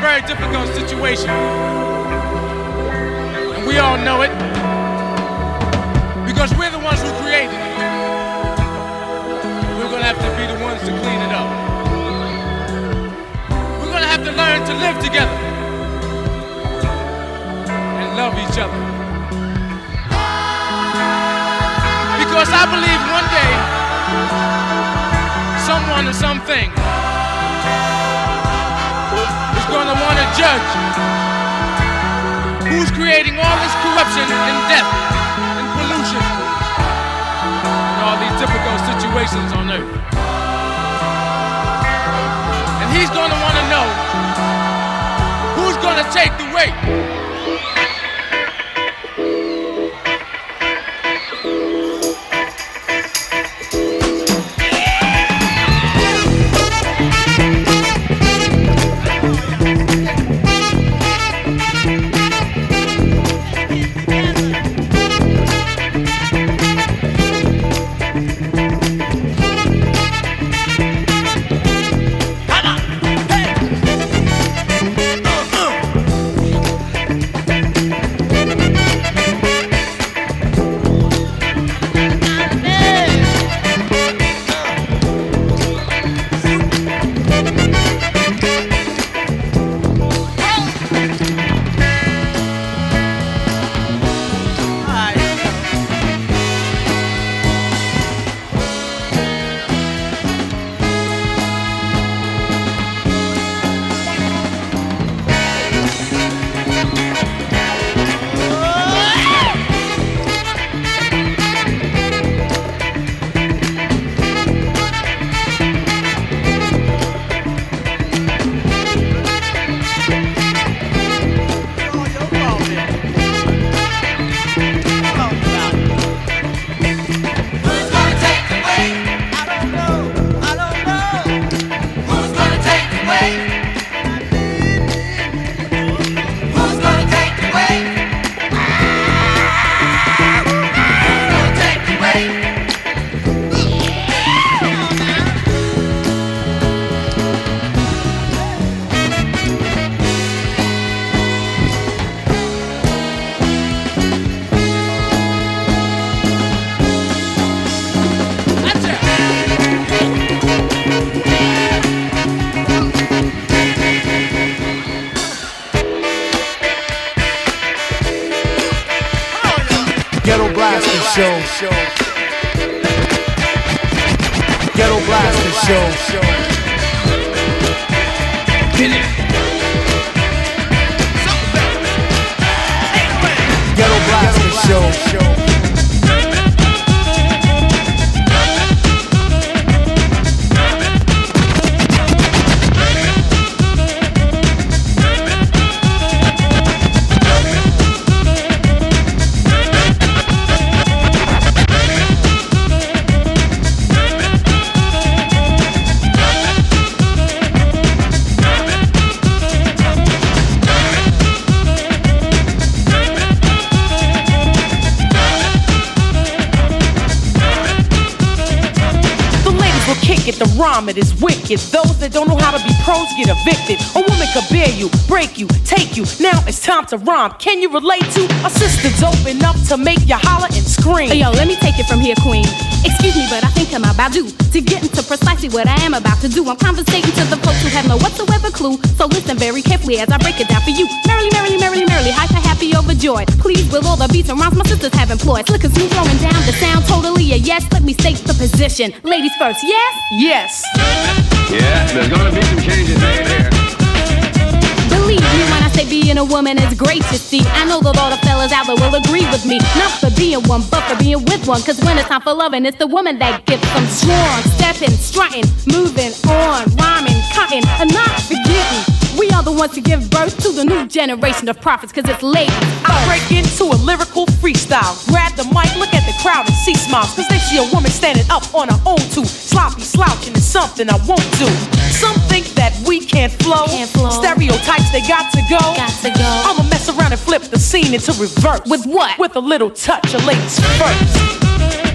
Very difficult situation. And we all know it. Because we're the ones who created it. We're gonna have to be the ones to clean it up. We're gonna have to learn to live together and love each other. Because I believe one day someone or something to want to judge who's creating all this corruption and death and pollution and all these difficult situations on earth. And he's going to want to know who's going to take the weight. Show. Show. Ghetto Blaster Show. The rhyme it is wicked. Those that don't know how to be pros get evicted. A woman could bear you, break you, take you. Now it's time to rhyme. Can you relate to a sister dope enough to make you holler and scream? Yo, let me take it from here, queen. Excuse me, but I think I'm about due to get into precisely what I am about to do. I'm conversating to the folks who have no whatsoever clue. So listen very carefully as I break it down for you. Merrily, merrily, merrily, merrily, hyper, happy, overjoyed. Please, with all the beats and rhymes my sisters have employed. Slick and smooth, throwing down the sound, totally a yes. Let me state the position. Ladies first, yes? Yes. Yeah, there's gonna be some changes right here. Me when I say being a woman is great to see. I know that all the fellas out there will agree with me. Not for being one, but for being with one. Cause when it's time for loving, it's the woman that gets them strong. Stepping, strutting, moving on, rhyming, cutting, and not forgetting. We are the ones to give birth to the new generation of prophets, cause it's ladies. I break into a lyrical freestyle. Grab the mic, look at the crowd and see smiles. Cause they see a woman standing up on her own too. Sloppy slouching is something I won't do. Some think that we can't flow. Can't flow. Stereotypes, they got to go. Got to go. I'ma mess around and flip the scene into reverse. With what? With a little touch of ladies first.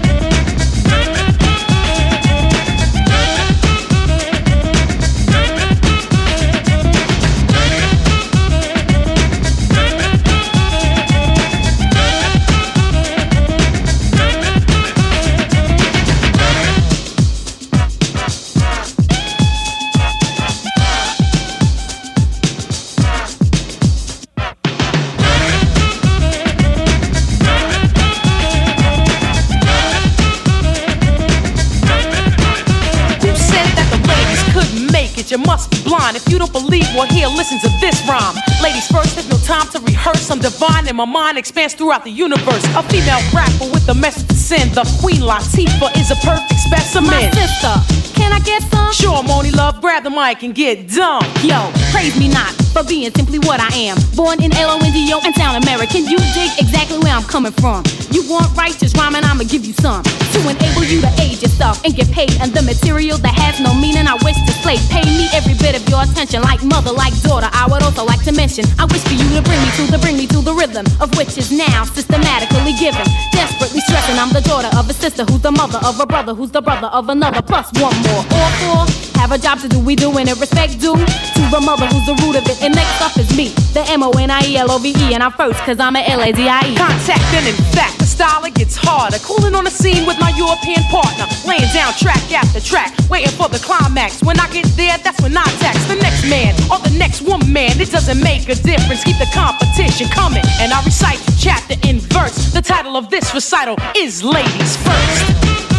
Make must be blind. If you don't believe, well, here, listen to this rhyme. Ladies first, there's no time to rehearse. I'm divine and my mind expands throughout the universe. A female rapper with a message to send. The Queen Latifah is a perfect specimen. My sister, can I get some? Sure, Monie Love, grab the mic and get dumb. Yo, praise me not for being simply what I am. Born in L-O-N-D-O and sound American. You dig exactly where I'm coming from. You want righteous rhyming, I'ma give you some. To enable you to age yourself and get paid. And the material that has no meaning, I wish to slay. Pay me every bit of your attention, like mother, like daughter. I would also like to mention, I wish for you to bring me to the, bring me to the rhythm of which is now systematically given. Desperately stressing, I'm the daughter of a sister who's the mother of a brother who's the brother of another. Plus one more. All four have a job to do. We doing it respect due to the mother who's the root of it. And next up is me, the M O N I E L O V E, and I'm first cause I'm a L A Z I E. Contact and in fact, the style it gets harder. Cooling on the scene with my European partner. Laying down track after track, waiting for the climax. When I get there, that's when I tax the next man or the next woman. It doesn't make a difference. Keep the competition coming. And I recite chapter in verse. The title of this recital is Ladies First.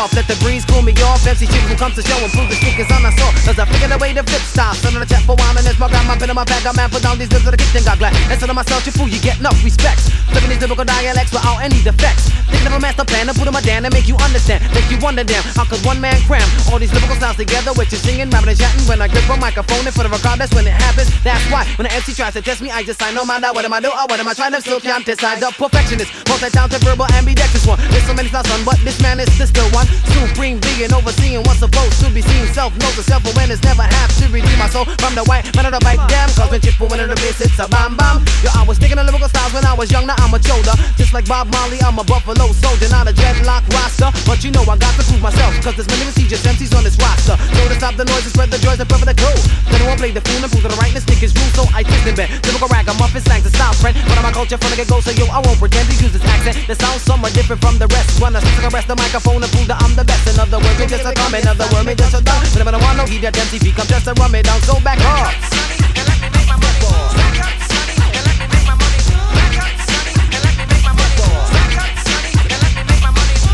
Off. Let the breeze cool me off. MC chick who comes to show and prove the is on the saw. Cause I figured a way to flip style. Son of the chat for while and it's my grandma pin in my bag. I'm man put down these goods to the kitchen got glad. And son of myself, you fool, you get enough respect. Flipping these lyrical dialects without any defects. Thinking of a master plan to put them down and make you understand. Make you wonder damn, how could one man cram all these lyrical styles together with you singing, rapping and chatting? When I grip a microphone in front of a crowd, that's when it happens. That's why when the MC tries to test me, I just sign no matter what am I do or what am I trying to still can't decide. The perfectionist, multi-talented, verbal, ambidextrous one. There's so many styles on, but this man is the still one. Supreme being overseeing what's supposed to be seen. Self knows the self awareness never have to redeem my soul from the white man of the bike. Damn, cause when chip winning the bass, it's a bam bam. Yo, I was thinking of lyrical styles when I was young, now I'm a shoulder. Just like Bob Marley, I'm a buffalo soldier, not a dreadlock roster. But you know I got to prove myself, cause there's many prestigious MCs on this roster. So to stop the noise and spread the joys and prefer the cool. Then I won't play the fool and prove to the rightness, stick his rule, so I twist and bend. Typical ragamuffin slangs and style friend. But I'm a culture from the get go, so yo, I won't pretend to use this accent that sounds somewhat different from the rest. When I stick arrest the microphone and prove that I'm the best. In other words, me just a comment, in other words, me just a done. Whenever I want no heat, that MTV come just to run me down, so back off.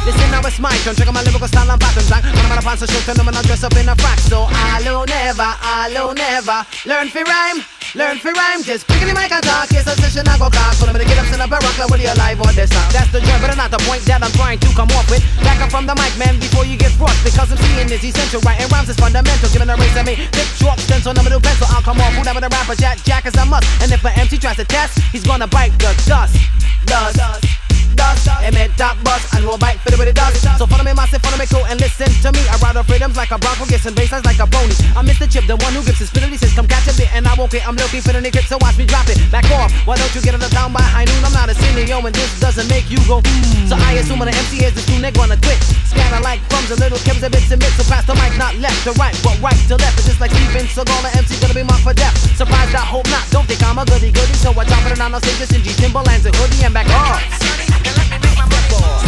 Listen now it's my turn, check out my lyrical style and pattern blank When I'm on a pants and shirt and I'm gonna dress up in a frack So I'll never, I'll never Learn fi rhyme, learn fi rhyme. Just pick the mic and talk, yes a session I go cock For them to get up, stand up and rock like whether you're live or this song. That's the joy, but not the point that I'm trying to come off with. Back up from the mic man before you get frosted Because I'm seeing is essential, writing rhymes is fundamental. Giving a race at me, pick chalk, stencil, number two pencil. I'll come off, whoever the rapper, Jack, Jack is a must. And if an MC tries to test, he's gonna bite the dust Dust, dust does. Emit dot buzz and roll back for the way it does. So follow me massive, follow me cool and listen to me. I ride the freedoms like a bronco, gets and baselines like a pony. I'm Mr. Chip, the one who gives his fidelity says come catch a bit and I won't get. I'm looking for the grip, so watch me drop it. Back off. Why don't you get on the town by high noon? I'm not a senior, and this doesn't make you go. So I assume the MC is the two nigga on a twit. Scatter like crumbs and little kims and bits and bits. So pass the mic, not left to right, but right to left. It's just like Steven Seagal, the MC gonna be marked for death. Surprised, I hope not. Don't think I'm a goody goody, so I drop it on the stage, just in G Timberlands and hoodie and back off. Yo,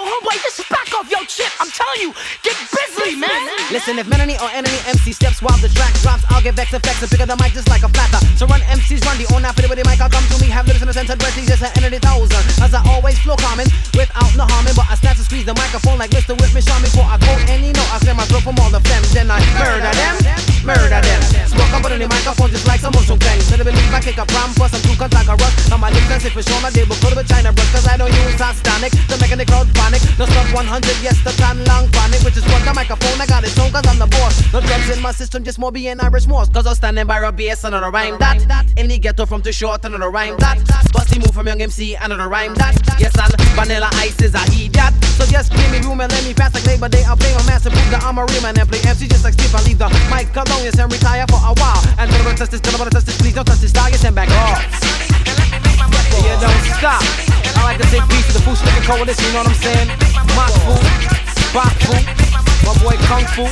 chip. Yo, homeboy, just back off. Yo, chip. I'm telling you, get busy, man. Listen, if Melanie or enemy MC steps while the track drops, I'll get vexed effects and pick up the mic just like a flatter. So run MCs, run the own after the mic, I'll come to me, have lyrics in a sense, breath, just an entity thousand. As I always flow common, without no harming, but I snatch and squeeze the microphone like Mr. Whip me, me before I go any note. I clear my throat from all the phlegm, then I murder them, murder them. Smoke up on the microphone just like some motion clangs. Better believe I kick a prom, plus I'm too cut like a rust. Now my lips if it's shown, I did, but could have China brush, cause I don't use hot stonic to make the crowd panic. No sub 100, yes, the tan long chronic, which is what the microphone I got it on, cause I'm the boss. No drugs in my system, just more being Irish Morse, cause I'm standing by a bass and on rhyme that. In the ghetto from too short and on rhyme that. Busty move from young MC and on rhyme that. Yes, and vanilla ice is a heat that. So just give me room and let me pass like Labor Day. I'll play my master, prove that I'm a real man and play MC just like Steve. I leave the mic alone, yes, and retire for a while. And about touch this, about touch this, please don't touch this, dog, yes, and back off. And you don't stop. I like to take peace to the Food Sticking Coalition, you know what I'm saying? Mock food, Bach food, my boy Kung Fu.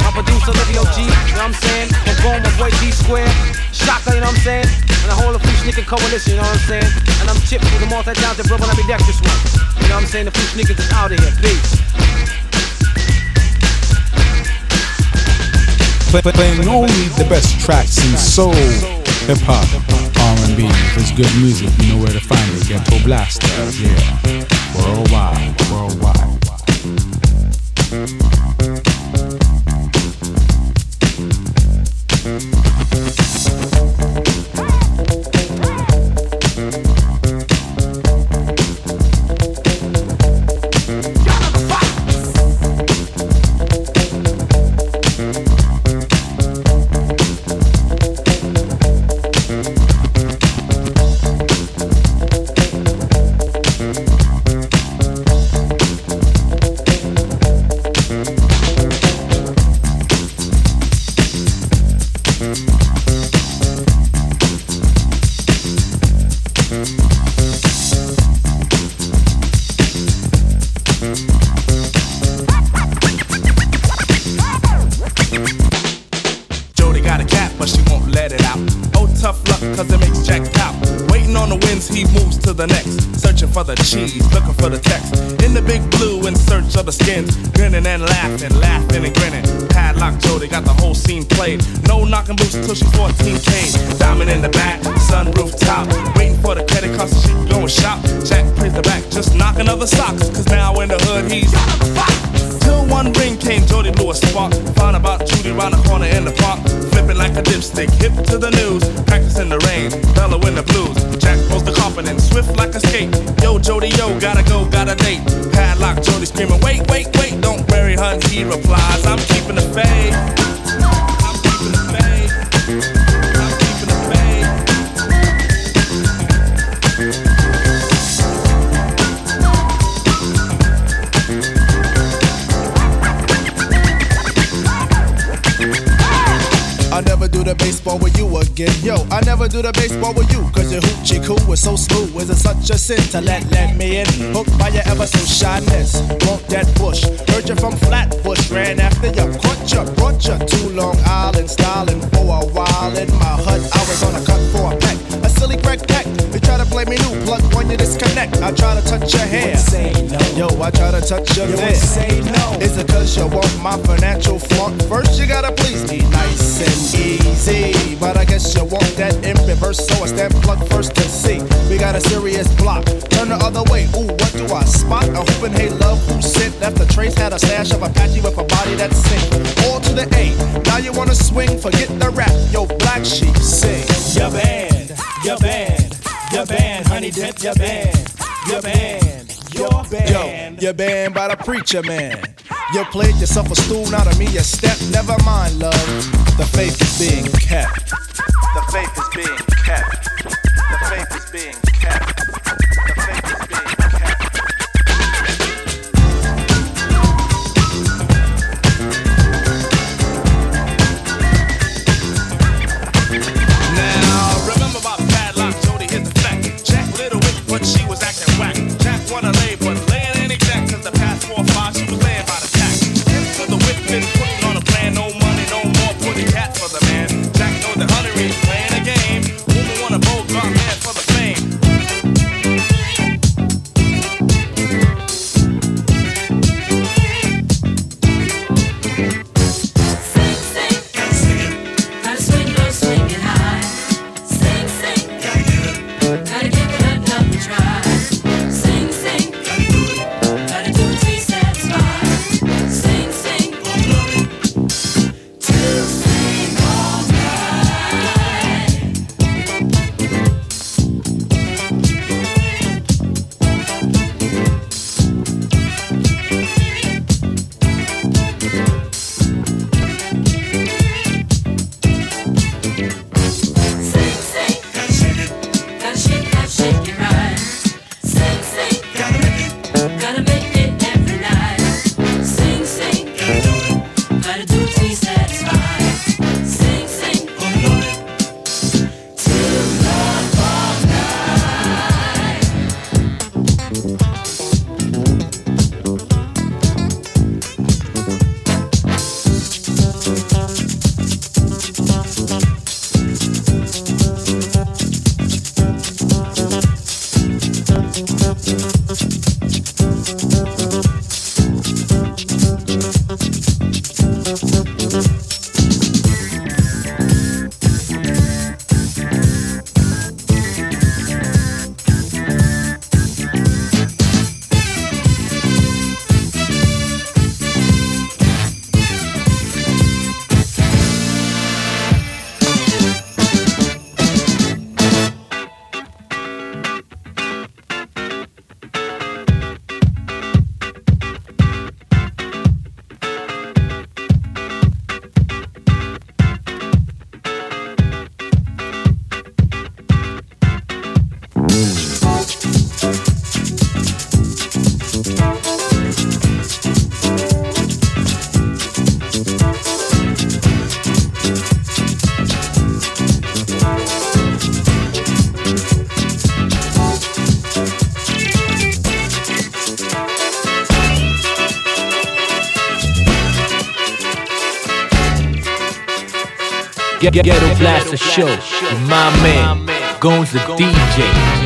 My producer Livio G, you know what I'm saying? And boom, my boy G Square, Shaka, you know what I'm saying? And the whole of Food Sneaking Coalition, you know what I'm saying? And I'm Chip for the multi-talented brother, and I be Dexterous one. You know what I'm saying? The Fu-Schnickens is out of here, peace. Play, playing only the best tracks in soul, hip hop, R&B. If it's good music, you know where to find it. Ghetto Blasters, yeah. Worldwide, worldwide. Grinning and laughing, laughing and grinning. Padlock Jody got the whole scene played. No knocking boots till she's 14K. Diamond in the back, sunroof top. Waiting for the credit card so she can go and shop. Jack plays the back, just knocking other socks. Cause now in the hood, he's. Till one ring came, Jody blew a spark. Found about Judy round the corner in the park. Flipping like a dipstick, hip to the news. Practicing the rain, bellow in the blues. Jack pulls the confident, swift like a skate. Yo, Jody, yo, gotta go, gotta date. Padlock, Jody screaming, wait, wait, wait, don't bury her. He replies, I'm keeping the faith. Do the baseball with you again. Yo, I never do the baseball with you. Cause your hoochie coo was so smooth. Is it such a sin to let, let me in? Hooked by your ever so shyness. Want that bush. Heard you from Flatbush. Ran after you. Caught you. Brought you to Long Island. Styling for a while in my hut. I was on a cut for a peck. Silly crack peck. You try to play me new. Plug when you disconnect. I try to touch your hair. Say no. Yo, I try to touch your You hair. say no. Is it cause you want my financial flaunt? First you gotta please me nice and easy. But I guess you want that in reverse, so I stand plug first to see. We got a serious block. Turn the other way. Ooh, what do I spot? A hooping hey love who sent. Left a trace, had a stash of Apache with a body that's sick. All to the A. Now you wanna swing, forget the rap. Yo, black sheep, sing. Your band, you're banned. You're banned, honey dip. You're banned. You're banned. You're banned. Yo, you're banned by the preacher man. You played yourself a stool, not a me a step. Never mind, love. The faith is being kept. The faith is being kept. The faith is being kept. Ghetto Blaster Show with my man, goes the DJ.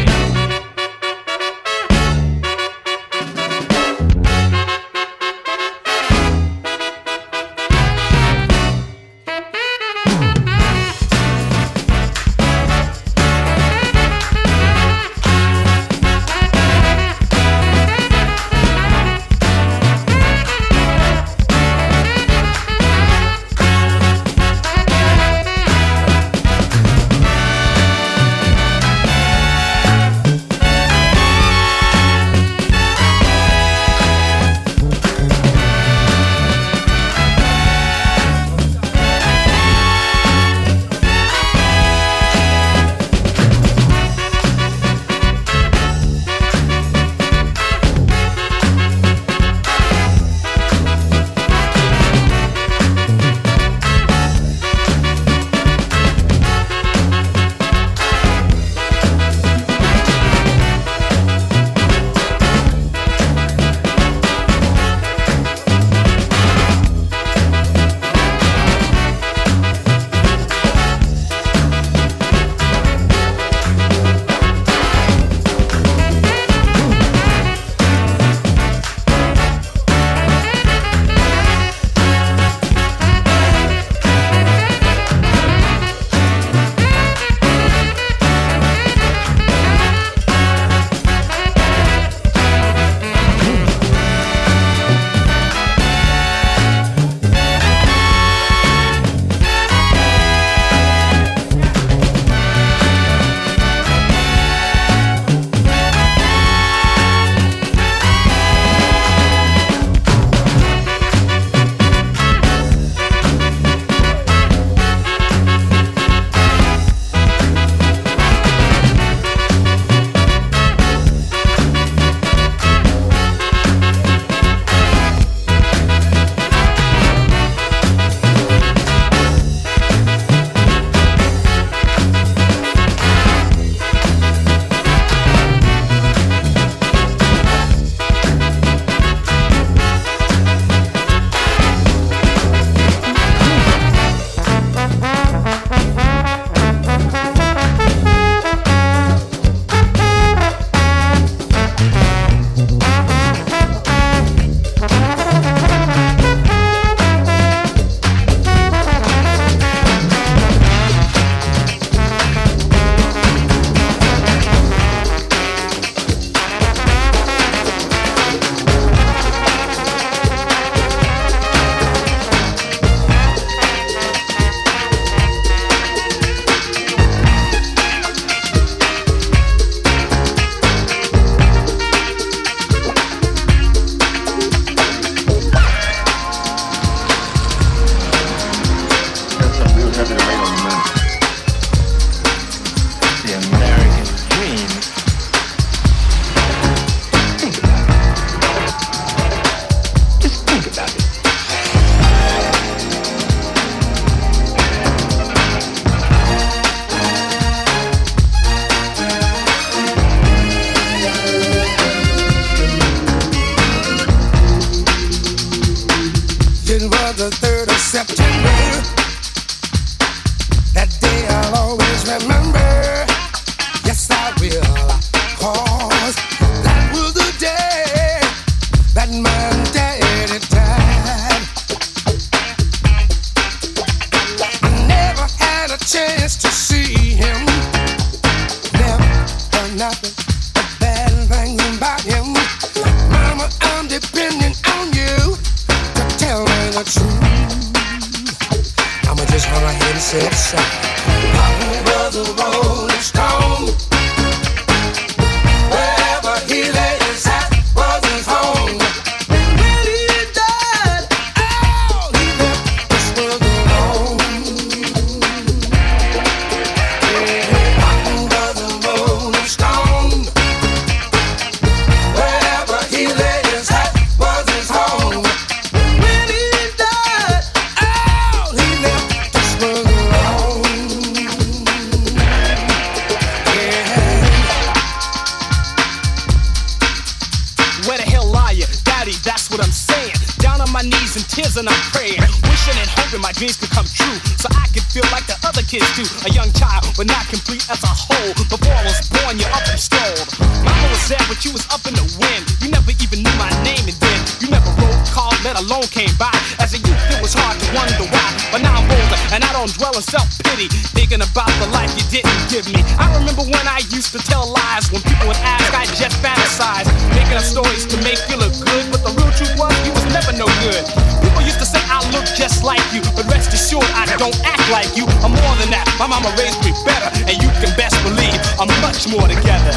selling self-pity, thinking about the life you didn't give me. I remember when I used to tell lies, when people would ask, I just fantasized, making up stories to make you look good, but the real truth was you was never no good. People used to say I look just like you, but rest assured I don't act like you. I'm more than that. My mama raised me better, and you can best believe I'm much more together.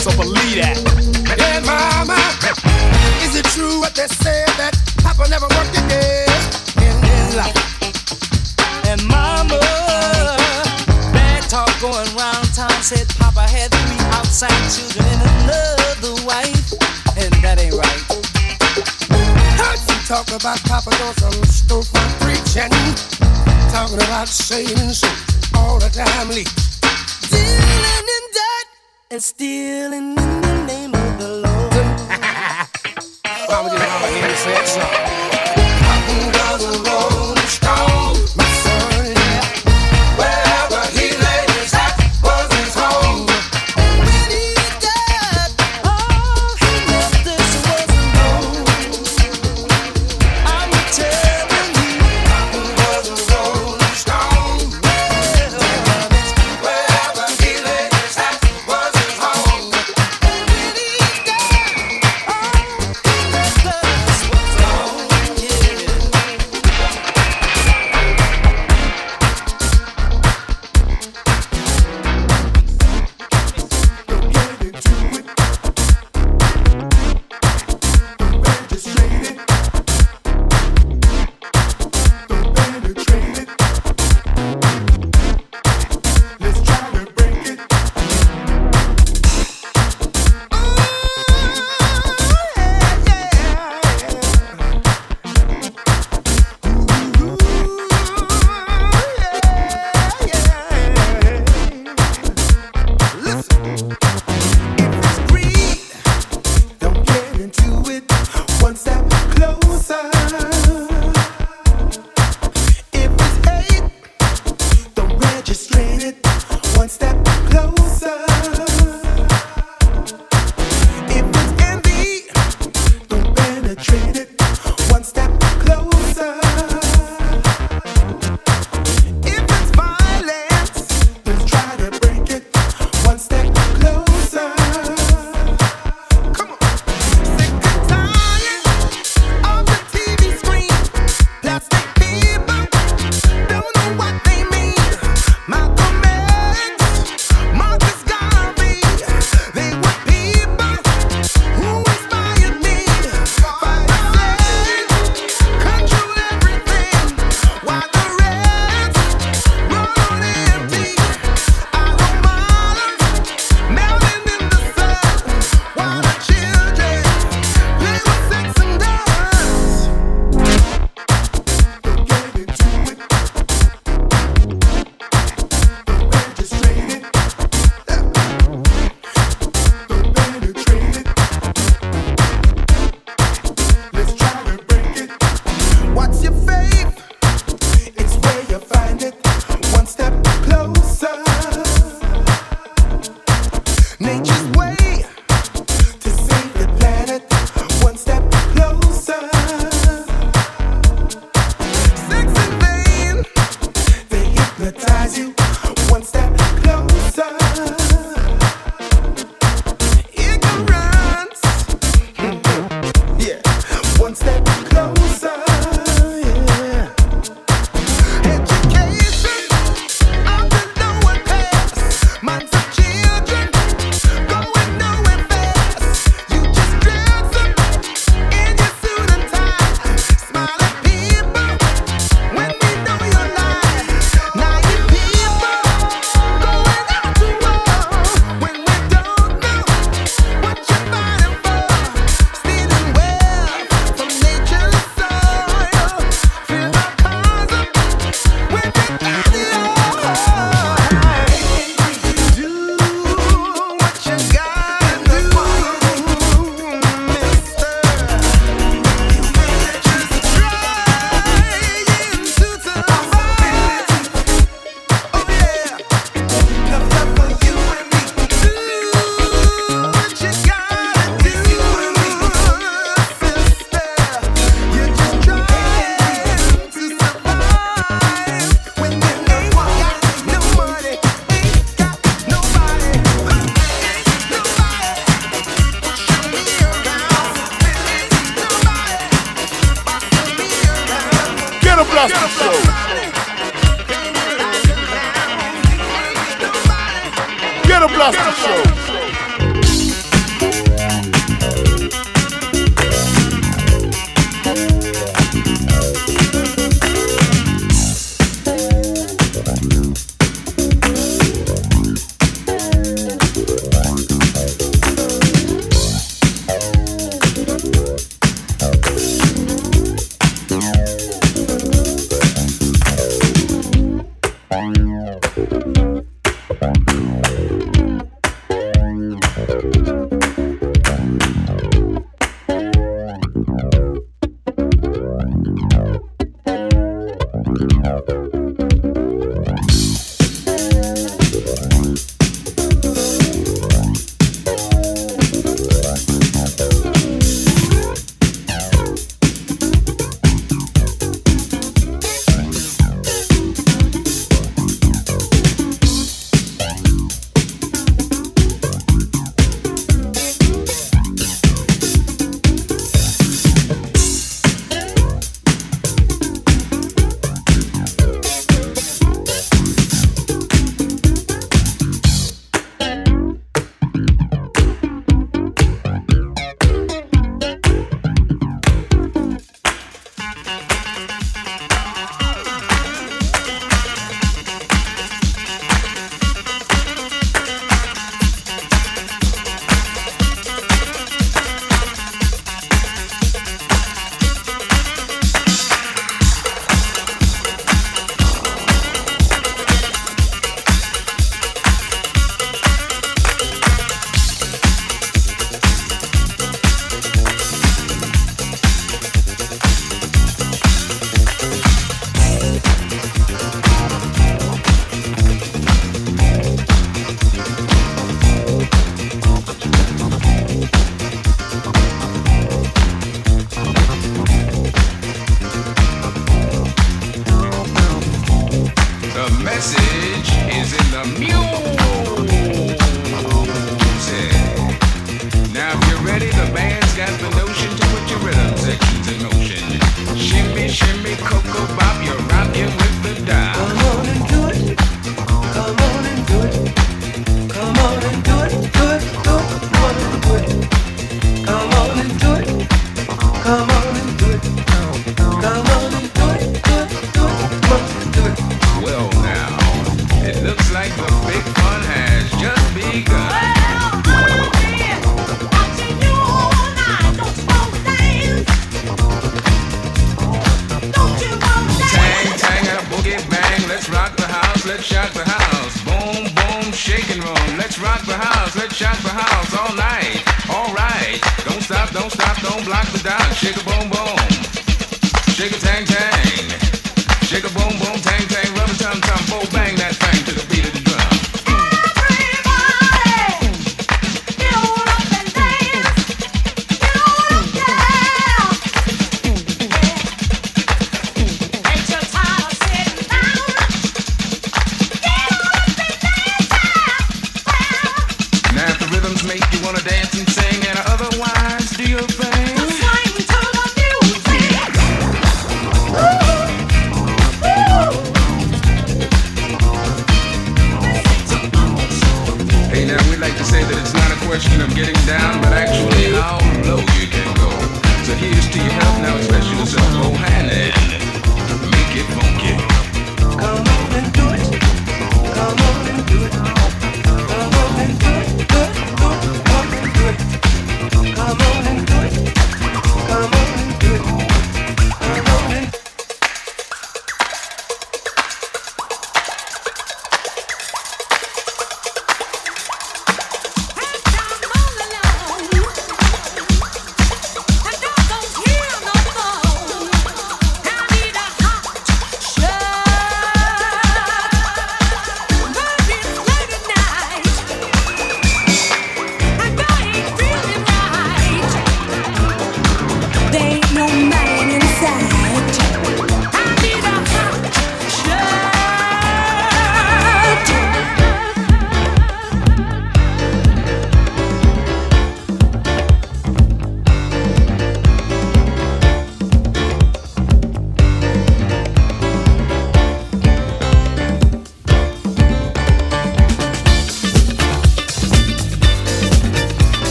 So believe that. And mama, is it true what they say that Papa never worked? about Papa doing some stupid preaching, talking about saving souls.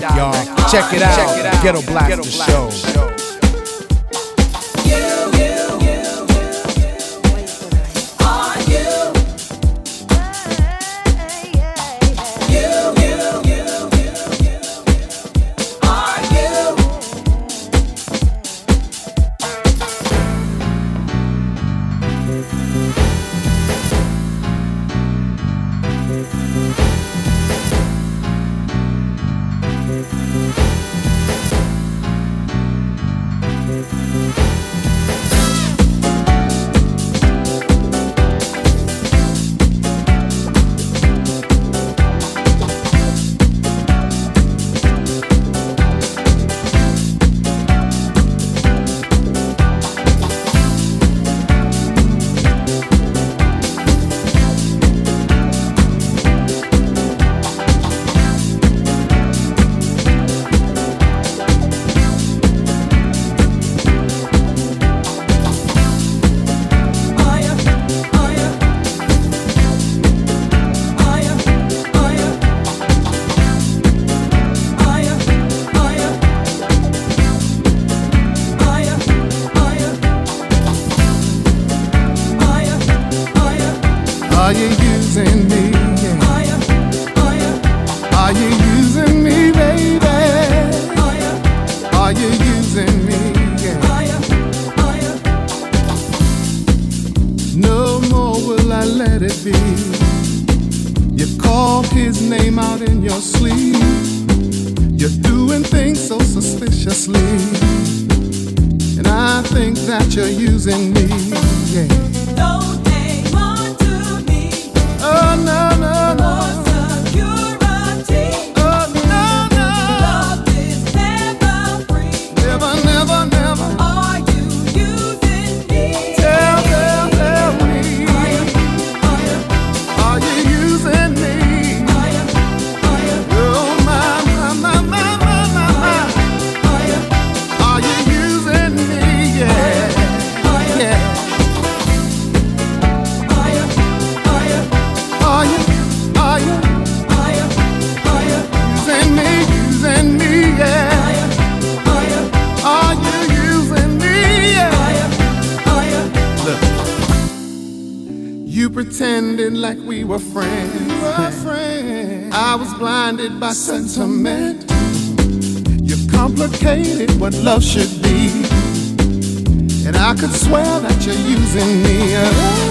check y'all. Check it out. Ghetto Black Show. Are you using me? Are, you, are, you? using me, baby? Are you, are you using me? Are you, are you? No more will I let it be. You called his name out in your sleep. You're doing things so suspiciously. And I think that you're using me. Yeah. sentiment. You complicated what love should be. And I could swear that you're using me.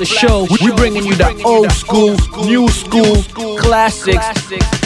Blaster Show. We bringing you the old school, new school, classics.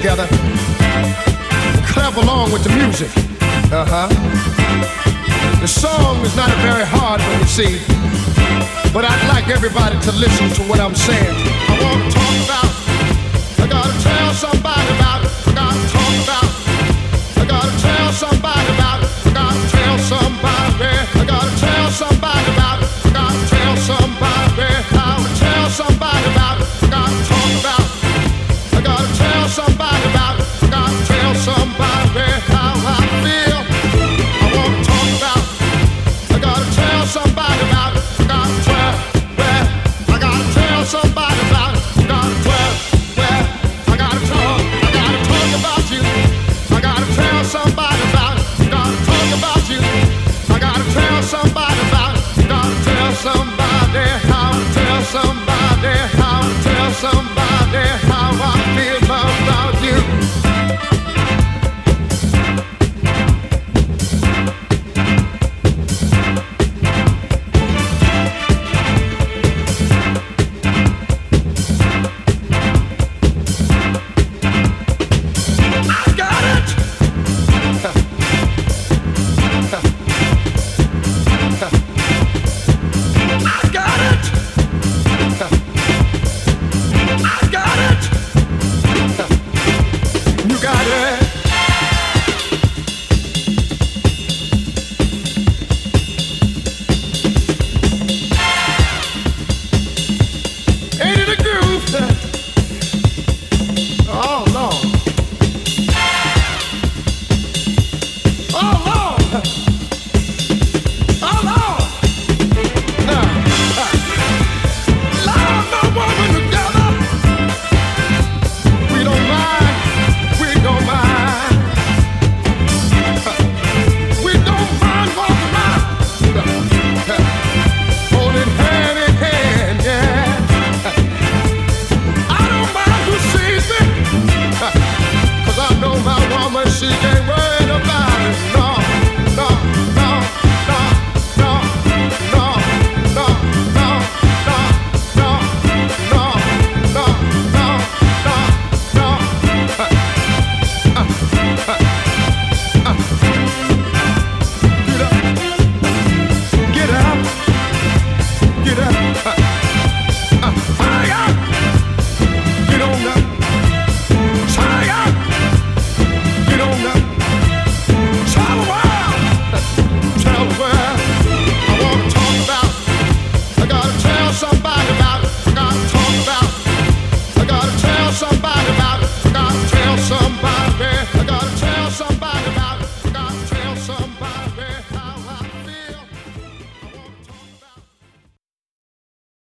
Together clap along with the music? Uh huh. The song is not a very hard one, you see, but I'd like everybody to listen to what I'm saying. I want to talk about, I gotta tell somebody about, I gotta talk about